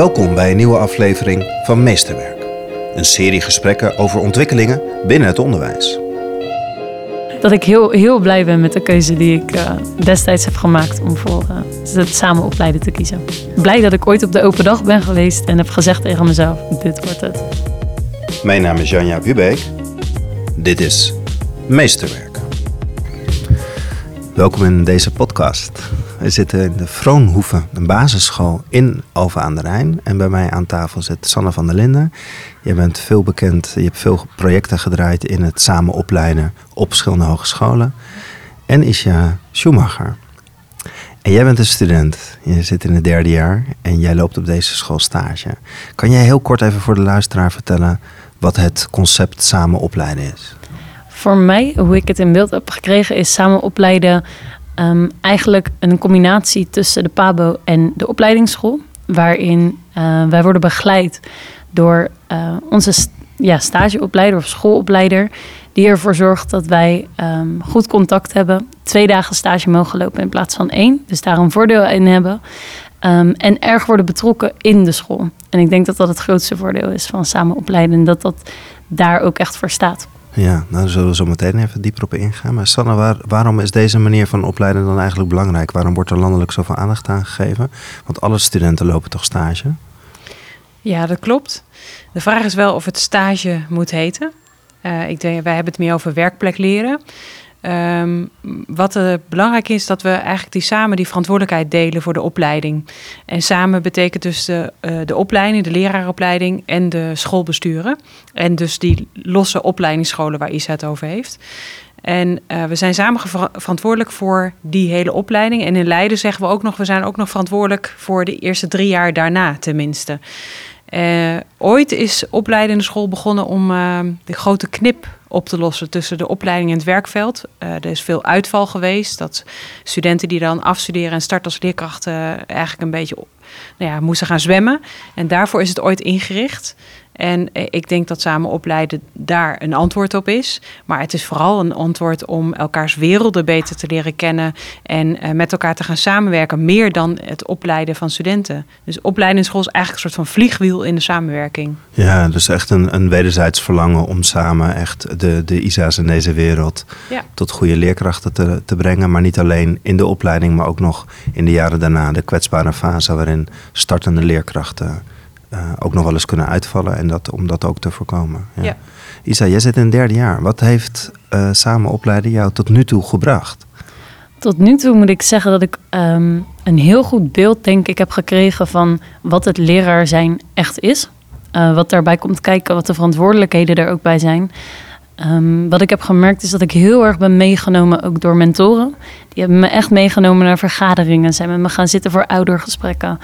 Welkom bij een nieuwe aflevering van Meesterwerk. Een serie gesprekken over ontwikkelingen binnen het onderwijs. Dat ik heel, heel blij ben met de keuze die ik uh, destijds heb gemaakt om voor uh, het samen opleiden te kiezen. Blij dat ik ooit op de open dag ben geweest en heb gezegd tegen mezelf, dit wordt het. Mijn naam is Janja Bubeek. Dit is Meesterwerk. Welkom in deze podcast. We zitten in de Vroonhoeve, een basisschool in Alphen aan de Rijn. En bij mij aan tafel zit Sanne van der Linden. Je bent veel bekend, je hebt veel projecten gedraaid in het samen opleiden op verschillende hogescholen. En Isja Schumacher. En jij bent een student. Je zit in het derde jaar en jij loopt op deze school stage. Kan jij heel kort even voor de luisteraar vertellen wat het concept samen opleiden is? Voor mij, hoe ik het in beeld heb gekregen, is samen opleiden um, eigenlijk een combinatie tussen de PABO en de opleidingsschool. Waarin uh, wij worden begeleid door uh, onze ja, stageopleider of schoolopleider. Die ervoor zorgt dat wij um, goed contact hebben. Twee dagen stage mogen lopen in plaats van één. Dus daar een voordeel in hebben. Um, en erg worden betrokken in de school. En ik denk dat dat het grootste voordeel is van samen opleiden. En dat dat daar ook echt voor staat. Ja, nou, daar zullen we zo meteen even dieper op ingaan. Maar Sanne, waar, waarom is deze manier van opleiden dan eigenlijk belangrijk? Waarom wordt er landelijk zoveel aandacht aan gegeven? Want alle studenten lopen toch stage? Ja, dat klopt. De vraag is wel of het stage moet heten. Uh, ik denk, wij hebben het meer over werkplek leren. Um, wat belangrijk is, dat we eigenlijk die samen die verantwoordelijkheid delen voor de opleiding. En samen betekent dus de, uh, de opleiding, de leraaropleiding en de schoolbesturen. En dus die losse opleidingsscholen waar Isa het over heeft. En uh, we zijn samen verantwoordelijk voor die hele opleiding. En in Leiden zeggen we ook nog, we zijn ook nog verantwoordelijk voor de eerste drie jaar daarna tenminste. Uh, ooit is opleidende school begonnen om de grote knip op te lossen tussen de opleiding en het werkveld. Uh, er is veel uitval geweest. Dat studenten die dan afstuderen en starten als leerkrachten eigenlijk een beetje nou ja, moesten gaan zwemmen. En daarvoor is het ooit ingericht. En ik denk dat samen opleiden daar een antwoord op is. Maar het is vooral een antwoord om elkaars werelden beter te leren kennen en met elkaar te gaan samenwerken. Meer dan het opleiden van studenten. Dus opleidingsschool is eigenlijk een soort van vliegwiel in de samenwerking. Ja, dus echt een, een wederzijds verlangen om samen echt de, de ISA's in deze wereld ja. tot goede leerkrachten te, te brengen. Maar niet alleen in de opleiding, maar ook nog in de jaren daarna, de kwetsbare fase waarin startende leerkrachten uh, ook nog wel eens kunnen uitvallen. En dat, om dat ook te voorkomen. Ja. ja. Isa, jij zit in het derde jaar. Wat heeft uh, samen opleiden jou tot nu toe gebracht? Tot nu toe moet ik zeggen dat ik um, een heel goed beeld, denk ik, heb gekregen van wat het leraar zijn echt is. Uh, wat daarbij komt kijken, wat de verantwoordelijkheden er ook bij zijn. Um, wat ik heb gemerkt is dat ik heel erg ben meegenomen ook door mentoren. Die hebben me echt meegenomen naar vergaderingen, zijn met me gaan zitten voor oudergesprekken.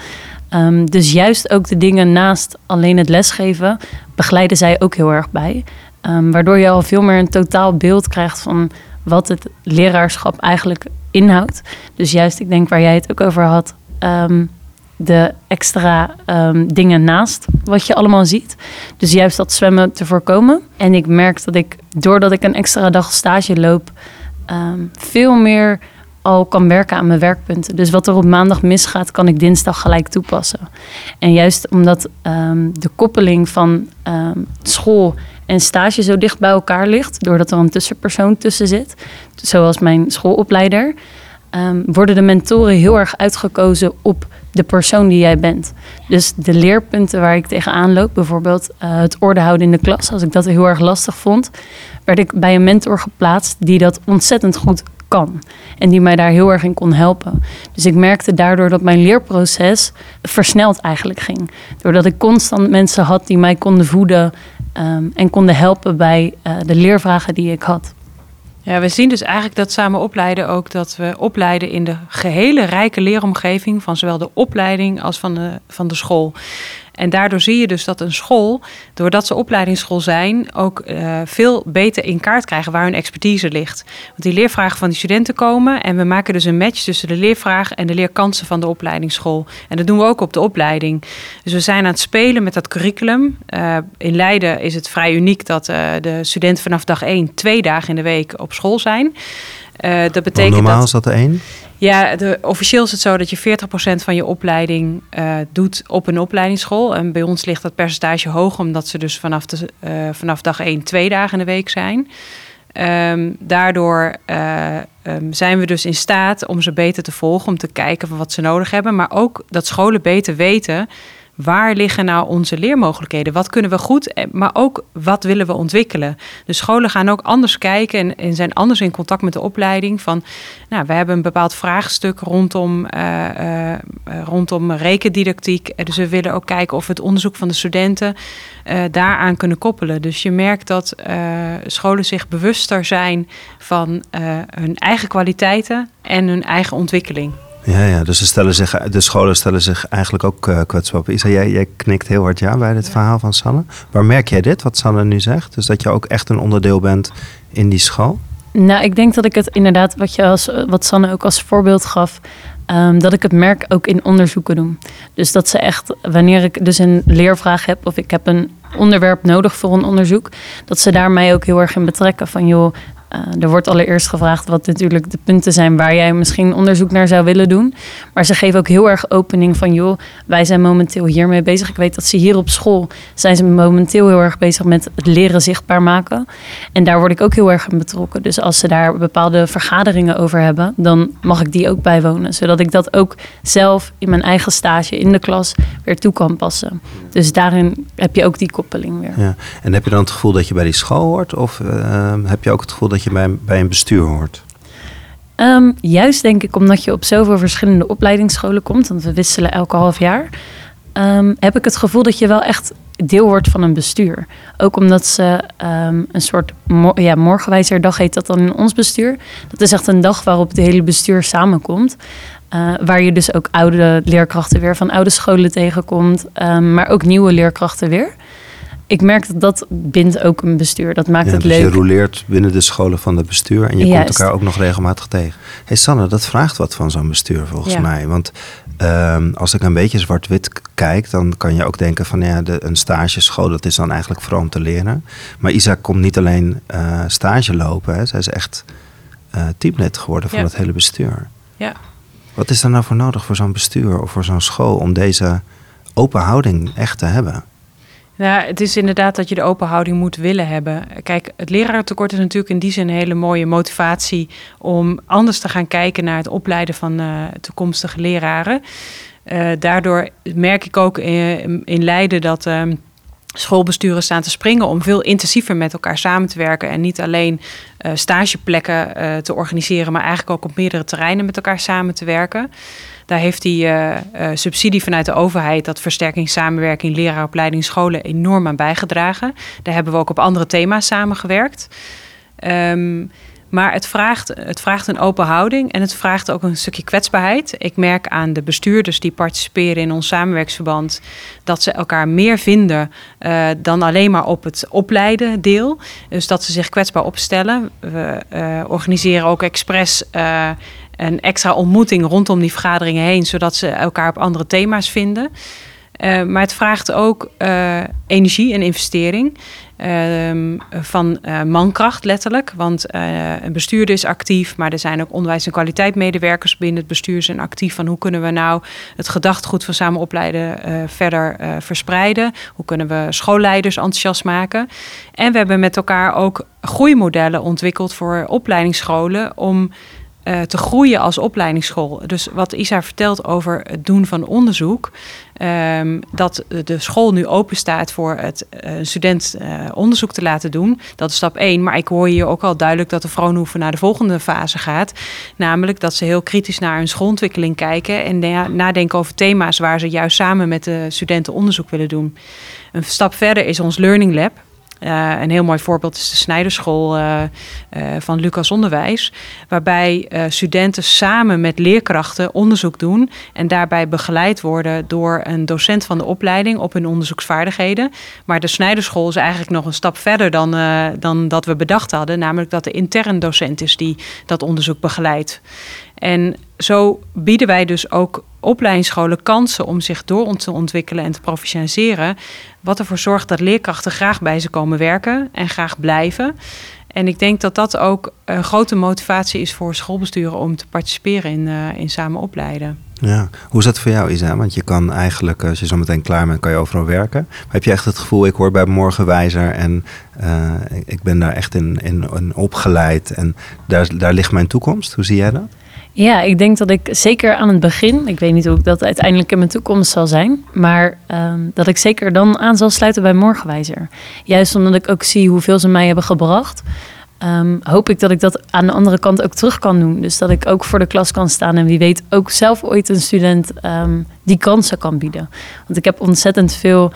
Um, dus juist ook de dingen naast alleen het lesgeven begeleiden zij ook heel erg bij. Um, waardoor je al veel meer een totaal beeld krijgt van wat het leraarschap eigenlijk inhoudt. Dus juist, ik denk waar jij het ook over had, de extra dingen naast wat je allemaal ziet. Dus juist dat zwemmen te voorkomen. En ik merk dat ik, doordat ik een extra dag stage loop, veel meer al kan werken aan mijn werkpunten. Dus wat er op maandag misgaat, kan ik dinsdag gelijk toepassen. En juist omdat um, de koppeling van school en stage zo dicht bij elkaar ligt, doordat er een tussenpersoon tussen zit, zoals mijn schoolopleider, um, worden de mentoren heel erg uitgekozen op de persoon die jij bent. Dus de leerpunten waar ik tegenaan loop, bijvoorbeeld uh, het orde houden in de klas, als ik dat heel erg lastig vond, werd ik bij een mentor geplaatst die dat ontzettend goed kan. En die mij daar heel erg in kon helpen. Dus ik merkte daardoor dat mijn leerproces versneld eigenlijk ging. Doordat ik constant mensen had die mij konden voeden um, en konden helpen bij uh, de leervragen die ik had. Ja, we zien dus eigenlijk dat samen opleiden ook dat we opleiden in de gehele rijke leeromgeving van zowel de opleiding als van de, van de school. En daardoor zie je dus dat een school, doordat ze opleidingsschool zijn, ook uh, veel beter in kaart krijgen waar hun expertise ligt. Want die leervragen van die studenten komen en we maken dus een match tussen de leervragen en de leerkansen van de opleidingsschool. En dat doen we ook op de opleiding. Dus we zijn aan het spelen met dat curriculum. Uh, in Leiden is het vrij uniek dat uh, de studenten vanaf dag één twee dagen in de week op school zijn. dat betekent normaal dat, is dat één? Ja, de, officieel is het zo dat je 40% van je opleiding uh, doet op een opleidingsschool. En bij ons ligt dat percentage hoog, omdat ze dus vanaf, de, uh, vanaf dag 1 twee dagen in de week zijn. Um, daardoor uh, um, zijn we dus in staat om ze beter te volgen, om te kijken van wat ze nodig hebben. Maar ook dat scholen beter weten waar liggen nou onze leermogelijkheden? Wat kunnen we goed, eh, maar ook wat willen we ontwikkelen? De scholen gaan ook anders kijken en, zijn anders in contact met de opleiding. Van, nou, we hebben een bepaald vraagstuk rondom, uh, uh, rondom rekendidactiek. Dus we willen ook kijken of we het onderzoek van de studenten daaraan kunnen koppelen. Dus je merkt dat scholen zich bewuster zijn van hun eigen kwaliteiten en hun eigen ontwikkeling. Ja, ja dus ze stellen zich, de scholen stellen zich eigenlijk ook uh, kwetsbaar op. Isa, jij, jij knikt heel hard ja bij dit verhaal van Sanne. Waar merk jij dit, wat Sanne nu zegt? Dus dat je ook echt een onderdeel bent in die school? Nou, ik denk dat ik het inderdaad, wat, je als, wat Sanne ook als voorbeeld gaf, um, dat ik het merk ook in onderzoeken doen. Dus dat ze echt, wanneer ik dus een leervraag heb of ik heb een onderwerp nodig voor een onderzoek, dat ze daar mij ook heel erg in betrekken. Van joh, uh, er wordt allereerst gevraagd wat natuurlijk de punten zijn waar jij misschien onderzoek naar zou willen doen. Maar ze geven ook heel erg opening van, joh, wij zijn momenteel hiermee bezig. Ik weet dat ze hier op school zijn ze momenteel heel erg bezig met het leren zichtbaar maken. En daar word ik ook heel erg in betrokken. Dus als ze daar bepaalde vergaderingen over hebben, dan mag ik die ook bijwonen. Zodat ik dat ook zelf in mijn eigen stage in de klas weer toe kan passen. Dus daarin heb je ook die koppeling weer. Ja. En heb je dan het gevoel dat je bij die school hoort? Of uh, heb je ook het gevoel dat je bij, een bestuur hoort? Um, juist denk ik omdat je op zoveel verschillende opleidingsscholen komt, want we wisselen elke half jaar, um, heb ik het gevoel dat je wel echt deel wordt van een bestuur. Ook omdat ze um, een soort mo ja, morgenwijzerdag heet dat dan in ons bestuur. Dat is echt een dag waarop de hele bestuur samenkomt. Uh, waar je dus ook oude leerkrachten weer van oude scholen tegenkomt, maar ook nieuwe leerkrachten weer ik merk dat dat bindt ook een bestuur. Dat maakt ja, het dus leuk. Je roleert binnen de scholen van het bestuur en je Juist. komt elkaar ook nog regelmatig tegen. hey Sanne, dat vraagt wat van zo'n bestuur volgens Ja. mij. Want ehm, als ik een beetje zwart-wit kijk, dan kan je ook denken van ja, de, een stageschool, dat is dan eigenlijk vooral om te leren. Maar Isaac komt niet alleen eh, stage lopen, hè. zij is echt eh, teamlid geworden van Ja. het hele bestuur. Ja. Wat is er nou voor nodig voor zo'n bestuur of voor zo'n school om deze open houding echt te hebben? Nou, het is inderdaad dat je de open houding moet willen hebben. Kijk, het lerarentekort is natuurlijk in die zin een hele mooie motivatie om anders te gaan kijken naar het opleiden van eh, toekomstige leraren. Eh, daardoor merk ik ook in, Leiden dat ehm, schoolbesturen staan te springen om veel intensiever met elkaar samen te werken en niet alleen eh, stageplekken te organiseren, maar eigenlijk ook op meerdere terreinen met elkaar samen te werken. Daar heeft die eh, eh, subsidie vanuit de overheid, dat versterking samenwerking leraaropleiding scholen, enorm aan bijgedragen. Daar hebben we ook op andere thema's samengewerkt. Ehm, maar het vraagt, het vraagt een open houding en het vraagt ook een stukje kwetsbaarheid. Ik merk aan de bestuurders die participeren in ons samenwerksverband dat ze elkaar meer vinden eh, dan alleen maar op het opleiden deel. Dus dat ze zich kwetsbaar opstellen. We organiseren ook expres een extra ontmoeting rondom die vergaderingen heen, zodat ze elkaar op andere thema's vinden. Uh, maar het vraagt ook uh, energie en investering. Uh, van uh, mankracht letterlijk. Want een bestuurder is actief, maar er zijn ook onderwijs- en kwaliteitmedewerkers binnen het bestuur zijn actief. Van hoe kunnen we nou het gedachtegoed van samen opleiden verder verspreiden? Hoe kunnen we schoolleiders enthousiast maken? En we hebben met elkaar ook groeimodellen ontwikkeld voor opleidingsscholen om uh, te groeien als opleidingsschool. Dus wat Isa vertelt over het doen van onderzoek, um, dat de school nu open staat voor het uh, student uh, onderzoek te laten doen, dat is stap 1. Maar ik hoor hier ook al duidelijk dat de Vroonhoeven naar de volgende fase gaat, namelijk dat ze heel kritisch naar hun schoolontwikkeling kijken en nadenken over thema's waar ze juist samen met de studenten onderzoek willen doen. Een stap verder is ons Learning Lab. Uh, een heel mooi voorbeeld is de Snijderschool uh, uh, van Lucas Onderwijs, waarbij studenten samen met leerkrachten onderzoek doen en daarbij begeleid worden door een docent van de opleiding op hun onderzoeksvaardigheden. Maar de Snijderschool is eigenlijk nog een stap verder dan, dan dat we bedacht hadden, namelijk dat de intern docent is die dat onderzoek begeleidt. En zo bieden wij dus ook opleidingsscholen kansen om zich door te ontwikkelen en te professionaliseren. Wat ervoor zorgt dat leerkrachten graag bij ze komen werken en graag blijven. En ik denk dat dat ook een grote motivatie is voor schoolbesturen om te participeren in, uh, in samen opleiden. Ja, hoe is dat voor jou, Isa? Want je kan eigenlijk, als je zo meteen klaar bent, kan je overal werken. Maar heb je echt het gevoel, ik hoor bij Morgenwijzer en uh, ik ben daar echt in, in, in, opgeleid en daar, daar ligt mijn toekomst. Hoe zie jij dat? Ja, ik denk dat ik zeker aan het begin, ik weet niet hoe ik dat uiteindelijk in mijn toekomst zal zijn, maar um, dat ik zeker dan aan zal sluiten bij Morgenwijzer. Juist omdat ik ook zie hoeveel ze mij hebben gebracht. Um, hoop ik dat ik dat aan de andere kant ook terug kan doen. Dus dat ik ook voor de klas kan staan en wie weet ook zelf ooit een student um, die kansen kan bieden. Want ik heb ontzettend veel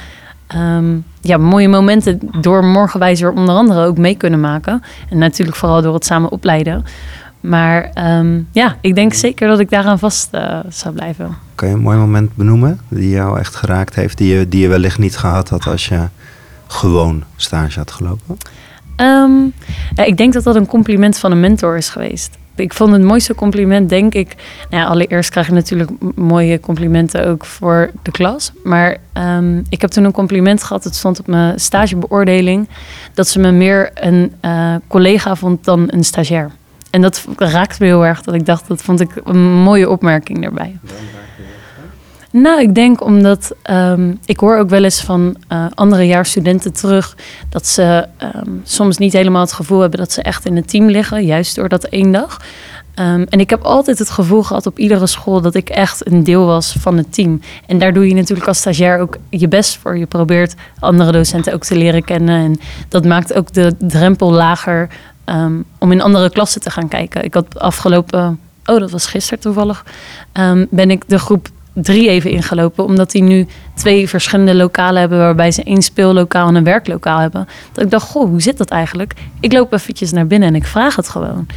ja, mooie momenten door Morgenwijzer onder andere ook mee kunnen maken. En natuurlijk vooral door het samen opleiden. Maar ja, ik denk zeker dat ik daaraan vast uh, zou blijven. Kan je een mooi moment benoemen die jou echt geraakt heeft, die je, die je wellicht niet gehad had als je gewoon stage had gelopen? Um, ja, ik denk dat dat een compliment van een mentor is geweest. Ik vond het mooiste compliment, denk ik. Nou ja, allereerst krijg je natuurlijk mooie complimenten ook voor de klas. Maar um, ik heb toen een compliment gehad. Het stond op mijn stagebeoordeling. Dat ze me meer een uh, collega vond dan een stagiair. En dat raakte me heel erg. Dat ik dacht, dat vond ik een mooie opmerking daarbij. Nou, ik denk omdat um, ik hoor ook wel eens van uh, andere jaarstudenten terug dat ze um, soms niet helemaal het gevoel hebben dat ze echt in het team liggen, juist door dat één dag. Um, en ik heb altijd het gevoel gehad op iedere school dat ik echt een deel was van het team. En daar doe je natuurlijk als stagiair ook je best voor. Je probeert andere docenten ook te leren kennen. En dat maakt ook de drempel lager om in andere klassen te gaan kijken. Ik had afgelopen, oh dat was gisteren toevallig, ben ik de groep drie even ingelopen. Omdat die nu twee verschillende lokalen hebben. Waarbij ze één speellokaal en een werklokaal hebben. Dat ik dacht, goh, hoe zit dat eigenlijk? Ik loop eventjes naar binnen en ik vraag het gewoon.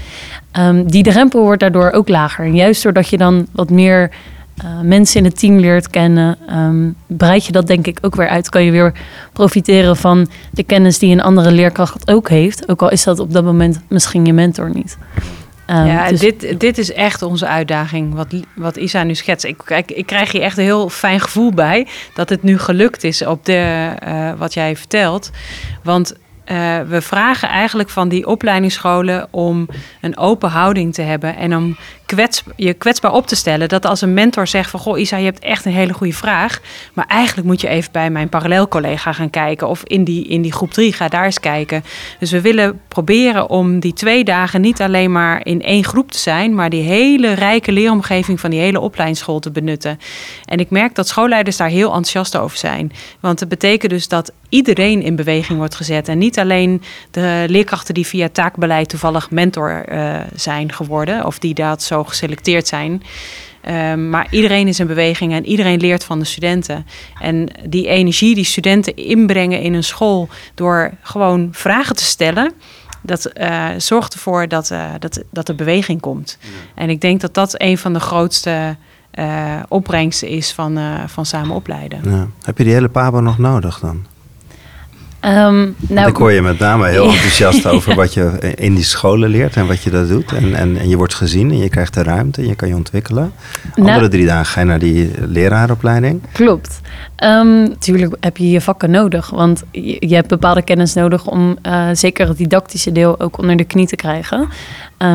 Um, die drempel wordt daardoor ook lager. En juist doordat je dan wat meer uh, mensen in het team leert kennen, um, breid je dat denk ik ook weer uit. Kan je weer profiteren van de kennis die een andere leerkracht ook heeft. Ook al is dat op dat moment misschien je mentor niet. Um, ja, dus... dit, dit is echt onze uitdaging, wat, wat Isa nu schetst. Ik, ik, ik krijg hier echt een heel fijn gevoel bij dat het nu gelukt is op de, uh, wat jij vertelt. Want uh, we vragen eigenlijk van die opleidingsscholen om een open houding te hebben en om je kwetsbaar op te stellen. Dat als een mentor zegt van, goh Isa, je hebt echt een hele goede vraag, maar eigenlijk moet je even bij mijn parallelcollega gaan kijken of in die, in die groep 3 ga daar eens kijken. Dus we willen proberen om die twee dagen niet alleen maar in één groep te zijn, maar die hele rijke leeromgeving van die hele opleidingsschool te benutten. En ik merk dat schoolleiders daar heel enthousiast over zijn. Want het betekent dus dat iedereen in beweging wordt gezet en niet alleen de leerkrachten die via taakbeleid toevallig mentor uh, zijn geworden of die dat zo geselecteerd zijn. Um, maar iedereen is in beweging en iedereen leert van de studenten. En die energie die studenten inbrengen in een school door gewoon vragen te stellen. Dat uh, zorgt ervoor dat, uh, dat, dat er beweging komt. Ja. En ik denk dat dat een van de grootste uh, opbrengsten is van, van samen opleiden. Ja. Heb je die hele Pabo nog nodig dan? Um, nou, ik hoor je met name heel enthousiast over wat je in die scholen leert en wat je daar doet. En, en, en je wordt gezien en je krijgt de ruimte en je kan je ontwikkelen. Andere nou, drie dagen ga je naar die leraaropleiding. Klopt. Um, natuurlijk heb je je vakken nodig, want je, je hebt bepaalde kennis nodig om uh, zeker het didactische deel ook onder de knie te krijgen. Um,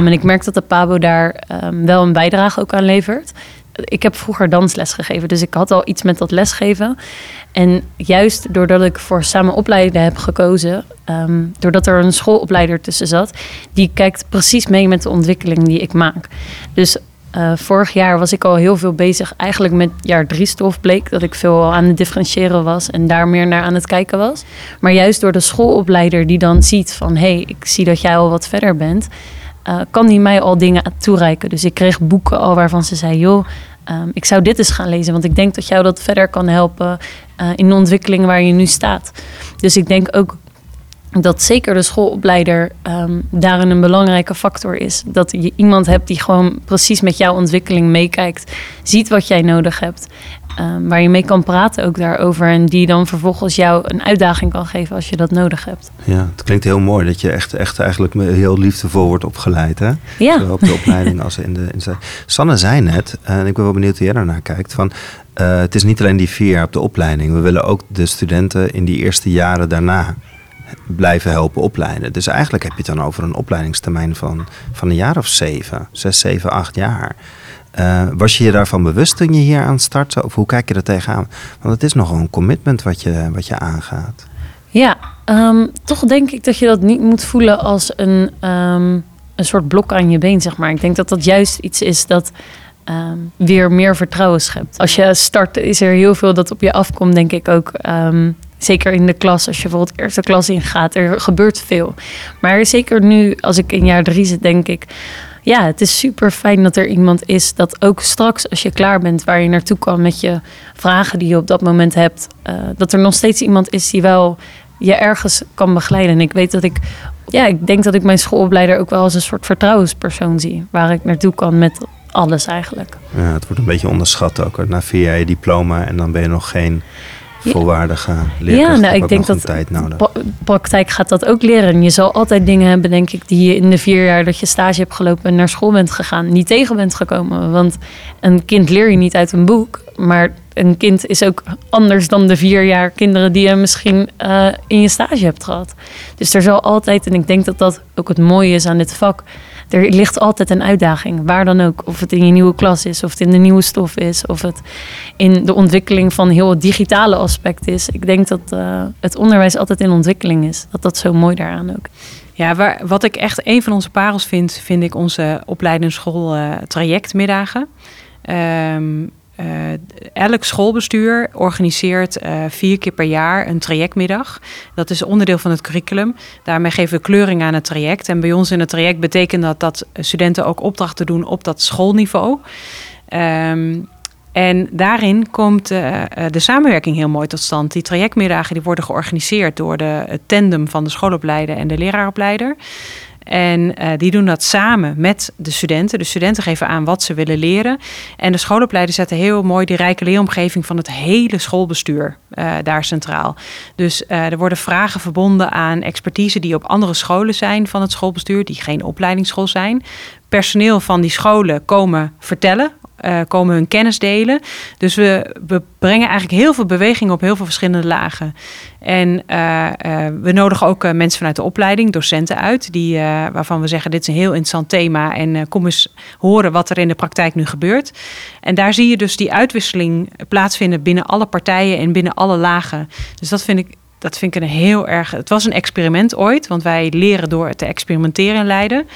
en ik merk dat de PABO daar wel een bijdrage ook aan levert ik heb vroeger dansles gegeven, dus ik had al iets met dat lesgeven. En juist doordat ik voor samen opleiden heb gekozen, um, doordat er een schoolopleider tussen zat, die kijkt precies mee met de ontwikkeling die ik maak. Dus uh, vorig jaar was ik al heel veel bezig, eigenlijk met jaar drie stof bleek dat ik veel aan het differentiëren was en daar meer naar aan het kijken was. Maar juist door de schoolopleider die dan ziet van hé, hey, ik zie dat jij al wat verder bent. Uh, kan die mij al dingen toereiken. Dus ik kreeg boeken al waarvan ze zei: joh, um, ik zou dit eens gaan lezen, want ik denk dat jou dat verder kan helpen uh, in de ontwikkeling waar je nu staat. Dus ik denk ook dat zeker de schoolopleider um, daarin een belangrijke factor is. Dat je iemand hebt die gewoon precies met jouw ontwikkeling meekijkt, ziet wat jij nodig hebt, um, waar je mee kan praten ook daarover en die dan vervolgens jou een uitdaging kan geven als je dat nodig hebt. Ja, het klinkt heel mooi dat je echt, echt eigenlijk heel liefdevol wordt opgeleid, hè? Ja. Zowel op de opleiding als in de, in de... Sanne zei net, en ik ben wel benieuwd hoe jij daarnaar kijkt, van uh, het is niet alleen die vier jaar op de opleiding. We willen ook de studenten in die eerste jaren daarna blijven helpen opleiden. Dus eigenlijk heb je het dan over een opleidingstermijn van, van een jaar of zeven, zes, zeven, acht jaar. Uh, was je je daarvan bewust toen je hier aan startte? Of hoe kijk je er tegenaan? Want het is nogal een commitment wat je, wat je aangaat. Ja, um, toch denk ik dat je dat niet moet voelen als een, um, een soort blok aan je been, zeg maar. Ik denk dat dat juist iets is dat um, weer meer vertrouwen schept. Als je start, is er heel veel dat op je afkomt, denk ik ook. Zeker in de klas, als je bijvoorbeeld eerste klas ingaat, er gebeurt veel. Maar zeker nu, als ik in jaar drie zit, denk ik ja, het is super fijn dat er iemand is dat ook straks als je klaar bent waar je naartoe kan met je vragen die je op dat moment hebt, uh, dat er nog steeds iemand is die wel je ergens kan begeleiden. En ik weet dat ik, ja, ik denk dat ik mijn schoolopleider ook wel als een soort vertrouwenspersoon zie, waar ik naartoe kan met alles eigenlijk. Ja, het wordt een beetje onderschat ook. Na vier je diploma en dan ben je nog geen volwaardige leerkracht. Ja, nou, ik denk dat tijd nodig. praktijk gaat dat ook leren. Je zal altijd dingen hebben, denk ik, die je in de vier jaar dat je stage hebt gelopen en naar school bent gegaan, niet tegen bent gekomen. Want een kind leer je niet uit een boek, maar een kind is ook anders dan de vier jaar kinderen die je misschien uh, in je stage hebt gehad. Dus er zal altijd, en ik denk dat dat ook het mooie is aan dit vak, er ligt altijd een uitdaging, waar dan ook. Of het in je nieuwe klas is, of het in de nieuwe stof is, of het in de ontwikkeling van heel het digitale aspect is. Ik denk dat uh, het onderwijs altijd in ontwikkeling is. Dat dat zo mooi daaraan ook. Ja, waar, wat ik echt een van onze parels vind, vind ik onze opleidingsschool uh, trajectmiddagen. Um, uh, elk schoolbestuur organiseert uh, vier keer per jaar een trajectmiddag. Dat is onderdeel van het curriculum. Daarmee geven we kleuring aan het traject. En bij ons in het traject betekent dat dat studenten ook opdrachten doen op dat schoolniveau. Um, en daarin komt uh, de samenwerking heel mooi tot stand. Die trajectmiddagen die worden georganiseerd door de, het tandem van de schoolopleider en de leraaropleider. En uh, die doen dat samen met de studenten. De studenten geven aan wat ze willen leren. En de schoolopleiders zetten heel mooi die rijke leeromgeving van het hele schoolbestuur uh, daar centraal. Dus uh, er worden vragen verbonden aan expertise die op andere scholen zijn van het schoolbestuur, die geen opleidingsschool zijn. Personeel van die scholen komen vertellen uh, komen hun kennis delen. Dus we, brengen eigenlijk heel veel beweging op heel veel verschillende lagen. En uh, uh, we nodigen ook mensen vanuit de opleiding, docenten uit, die, waarvan we zeggen: Dit is een heel interessant thema. En kom eens horen wat er in de praktijk nu gebeurt. En daar zie je dus die uitwisseling plaatsvinden binnen alle partijen en binnen alle lagen. Dus dat vind ik dat vind ik een heel erg. Het was een experiment ooit, want wij leren door te experimenteren in Leiden.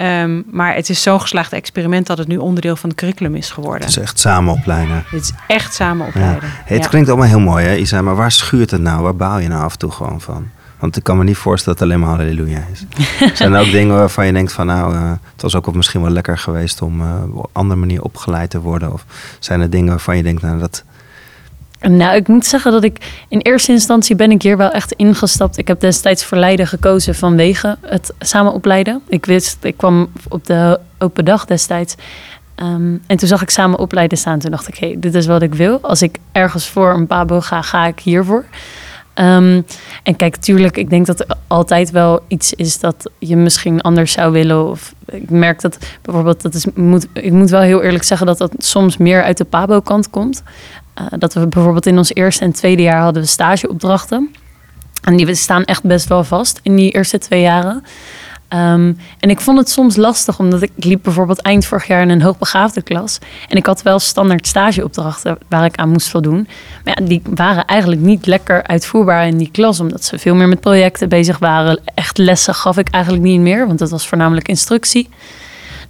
Um, maar het is zo'n geslaagd experiment dat het nu onderdeel van het curriculum is geworden. Het is echt samen opleiden. Het is echt samen opleiden. Ja. het klinkt allemaal heel mooi, hè, Isa, maar waar schuurt het nou? Waar baal je nou af en toe gewoon van? Want ik kan me niet voorstellen dat het alleen maar halleluja is. Zijn er ook dingen waarvan je denkt van nou, uh, het was ook misschien wel lekker geweest om uh, op een andere manier opgeleid te worden? Of zijn er dingen waarvan je denkt, nou dat, nou, ik moet zeggen dat ik in eerste instantie ben ik hier wel echt ingestapt. Ik heb destijds voor Leiden gekozen vanwege het samen opleiden. Ik wist, ik kwam op de open dag destijds. Um, en toen zag ik samen opleiden staan. Toen dacht ik, hé, hey, dit is wat ik wil. Als ik ergens voor een pabo ga, ga ik hiervoor. Um, en kijk, tuurlijk, ik denk dat er altijd wel iets is dat je misschien anders zou willen. Of ik merk dat bijvoorbeeld, dat is, moet, ik moet wel heel eerlijk zeggen dat dat soms meer uit de Pabo-kant komt. Uh, dat we bijvoorbeeld in ons eerste en tweede jaar hadden we stageopdrachten. En die staan echt best wel vast in die eerste twee jaren. Um, en ik vond het soms lastig, omdat ik, ik liep bijvoorbeeld eind vorig jaar in een hoogbegaafde klas. En ik had wel standaard stageopdrachten waar ik aan moest voldoen. Maar ja, die waren eigenlijk niet lekker uitvoerbaar in die klas, omdat ze veel meer met projecten bezig waren. Echt lessen gaf ik eigenlijk niet meer, want dat was voornamelijk instructie.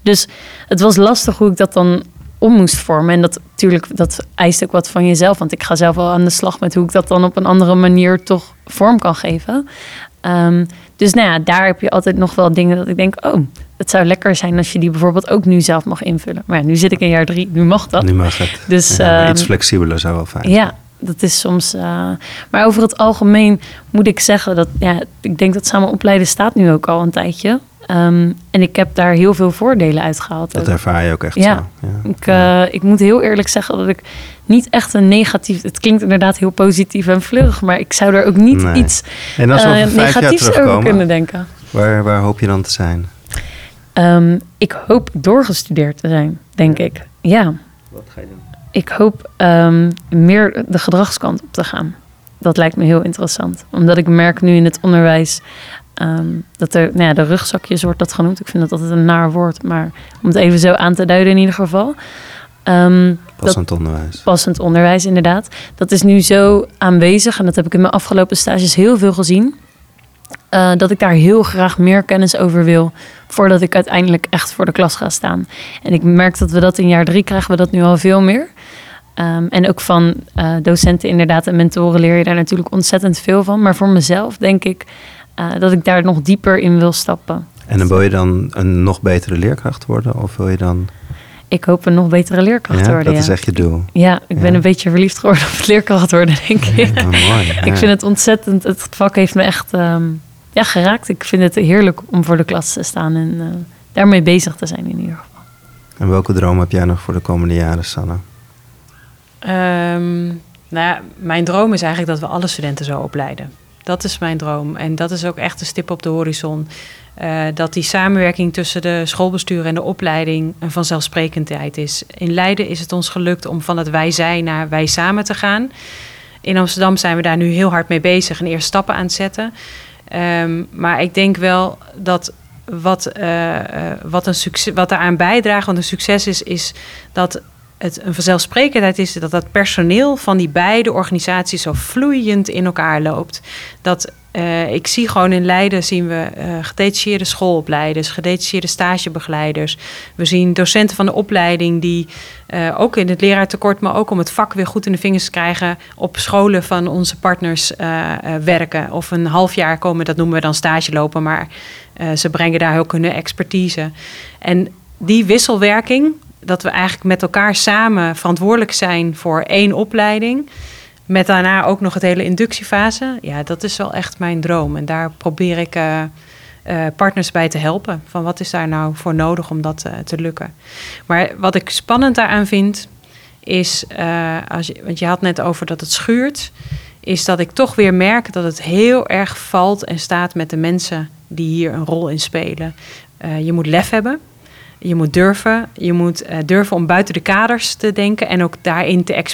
Dus het was lastig hoe ik dat dan om moest vormen. En dat natuurlijk, dat eist ook wat van jezelf. Want ik ga zelf wel aan de slag met hoe ik dat dan op een andere manier toch vorm kan geven. Um, dus nou ja, daar heb je altijd nog wel dingen dat ik denk, oh, het zou lekker zijn als je die bijvoorbeeld ook nu zelf mag invullen. Maar ja, nu zit ik in jaar drie, nu mag dat. Nu mag het. Dus, ja, iets ehm, flexibeler zou wel fijn Ja, dat is soms. Uh, maar over het algemeen moet ik zeggen dat ja, ik denk dat samen opleiden staat nu ook al een tijdje. Um, en ik heb daar heel veel voordelen uit gehaald. Dat ervaar je ook echt ja. zo. Ja. Ik, uh, ik moet heel eerlijk zeggen dat ik niet echt een negatief... Het klinkt inderdaad heel positief en vlug, maar ik zou er ook niet nee. iets en als we uh, negatiefs over kunnen denken. Waar, waar hoop je dan te zijn? Um, ik hoop doorgestudeerd te zijn, denk ja. ik. Ja. Wat ga je doen? Ik hoop um, meer de gedragskant op te gaan. dat lijkt me heel interessant. Omdat ik merk nu in het onderwijs ehm, dat er, nou ja, de rugzakjes wordt dat genoemd. Ik vind dat altijd een naar woord, maar om het even zo aan te duiden in ieder geval. Um, passend onderwijs. Passend onderwijs, inderdaad. Dat is nu zo aanwezig en dat heb ik in mijn afgelopen stages heel veel gezien. Uh, dat ik daar heel graag meer kennis over wil voordat ik uiteindelijk echt voor de klas ga staan. En ik merk dat we dat in jaar drie krijgen we dat nu al veel meer. Um, en ook van uh, docenten inderdaad en mentoren leer je daar natuurlijk ontzettend veel van. Maar voor mezelf denk ik uh, dat ik daar nog dieper in wil stappen. En dan wil je dan een nog betere leerkracht worden? Of wil je dan... Ik hoop een nog betere leerkracht ja, worden. Dat is echt je doel. Ja, ik ben een beetje verliefd geworden op het leerkracht worden, denk ik. Ja, mooi, ik vind het ontzettend, het vak heeft me echt um, ja, geraakt. Ik vind het heerlijk om voor de klas te staan en uh, daarmee bezig te zijn in ieder geval. En welke droom heb jij nog voor de komende jaren, Sanne? Um, nou mijn droom is eigenlijk dat we alle studenten zo opleiden. Dat is mijn droom. En dat is ook echt een stip op de horizon. Uh, dat die samenwerking tussen de schoolbestuur en de opleiding een vanzelfsprekendheid is. In Leiden is het ons gelukt om van het wij zijn naar wij samen te gaan. In Amsterdam zijn we daar nu heel hard mee bezig en eerst stappen aan het zetten. Um, maar ik denk wel dat wat, uh, wat, een succes, wat daaraan bijdraagt, want een succes is, is dat het een vanzelfsprekendheid is dat dat personeel van die beide organisaties zo vloeiend in elkaar loopt. Dat uh, ik zie gewoon in Leiden zien we uh, gedetacheerde schoolopleiders, gedetacheerde stagebegeleiders. We zien docenten van de opleiding die uh, ook in het leraartekort, maar ook om het vak weer goed in de vingers te krijgen, op scholen van onze partners werken. Of een half jaar komen, dat noemen we dan stage lopen, maar ze brengen daar ook hun expertise. En die wisselwerking, dat we eigenlijk met elkaar samen verantwoordelijk zijn voor één opleiding. Met daarna ook nog het hele inductiefase. Ja, dat is wel echt mijn droom. En daar probeer ik uh, uh, partners bij te helpen. Van wat is daar nou voor nodig om dat uh, te lukken. Maar wat ik spannend daaraan vind, is, als want je had net over dat het schuurt, is dat ik toch weer merk dat het heel erg valt en staat met de mensen die hier een rol in spelen. je moet lef hebben. Je moet durven. Je moet uh, durven om buiten de kaders te denken en ook daarin te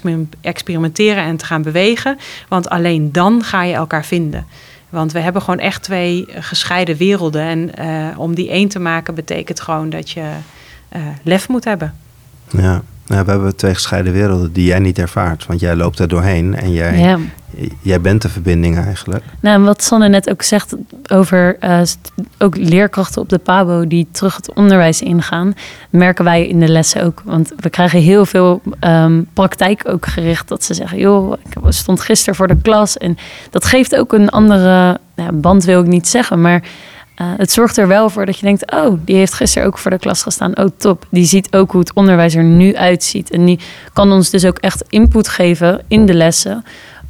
experimenteren en te gaan bewegen. Want alleen dan ga je elkaar vinden. Want we hebben gewoon echt twee gescheiden werelden. En uh, om die één te maken betekent gewoon dat je uh, lef moet hebben. Ja. Nou, we hebben twee gescheiden werelden die jij niet ervaart. Want jij loopt er doorheen en jij, ja. Jij bent de verbinding eigenlijk. Nou, wat Sanne net ook zegt over uh, ook leerkrachten op de PABO die terug het onderwijs ingaan, merken wij in de lessen ook. Want we krijgen heel veel um, praktijk ook gericht. Dat ze zeggen, joh, ik stond gisteren voor de klas. En dat geeft ook een andere nou, band, wil ik niet zeggen, maar uh, het zorgt er wel voor dat je denkt: oh, die heeft gisteren ook voor de klas gestaan. Oh, top. Die ziet ook hoe het onderwijs er nu uitziet. En die kan ons dus ook echt input geven in de lessen.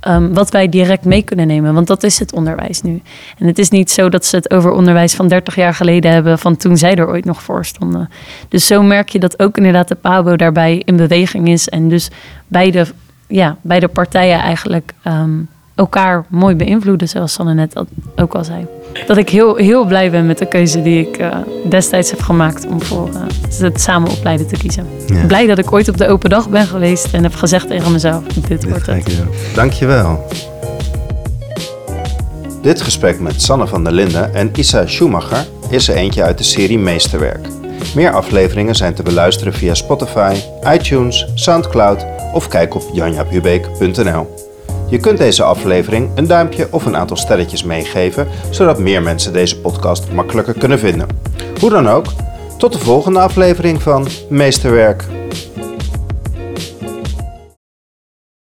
Um, wat wij direct mee kunnen nemen. Want dat is het onderwijs nu. En het is niet zo dat ze het over onderwijs van 30 jaar geleden hebben. van toen zij er ooit nog voor stonden. Dus zo merk je dat ook inderdaad de PABO daarbij in beweging is. En dus beide, ja, beide partijen eigenlijk. Um, elkaar mooi beïnvloeden, zoals Sanne net ook al zei. Dat ik heel, heel blij ben met de keuze die ik uh, destijds heb gemaakt om voor uh, het samen opleiden te kiezen. Ja. Blij dat ik ooit op de open dag ben geweest en heb gezegd tegen mezelf, dit, dit wordt het. Dankjewel. Dit gesprek met Sanne van der Linden en Issa Schumacher is er eentje uit de serie Meesterwerk. Meer afleveringen zijn te beluisteren via Spotify, iTunes, Soundcloud of kijk op janjapubeek.nl. Je kunt deze aflevering een duimpje of een aantal sterretjes meegeven, zodat meer mensen deze podcast makkelijker kunnen vinden. Hoe dan ook, tot de volgende aflevering van Meesterwerk.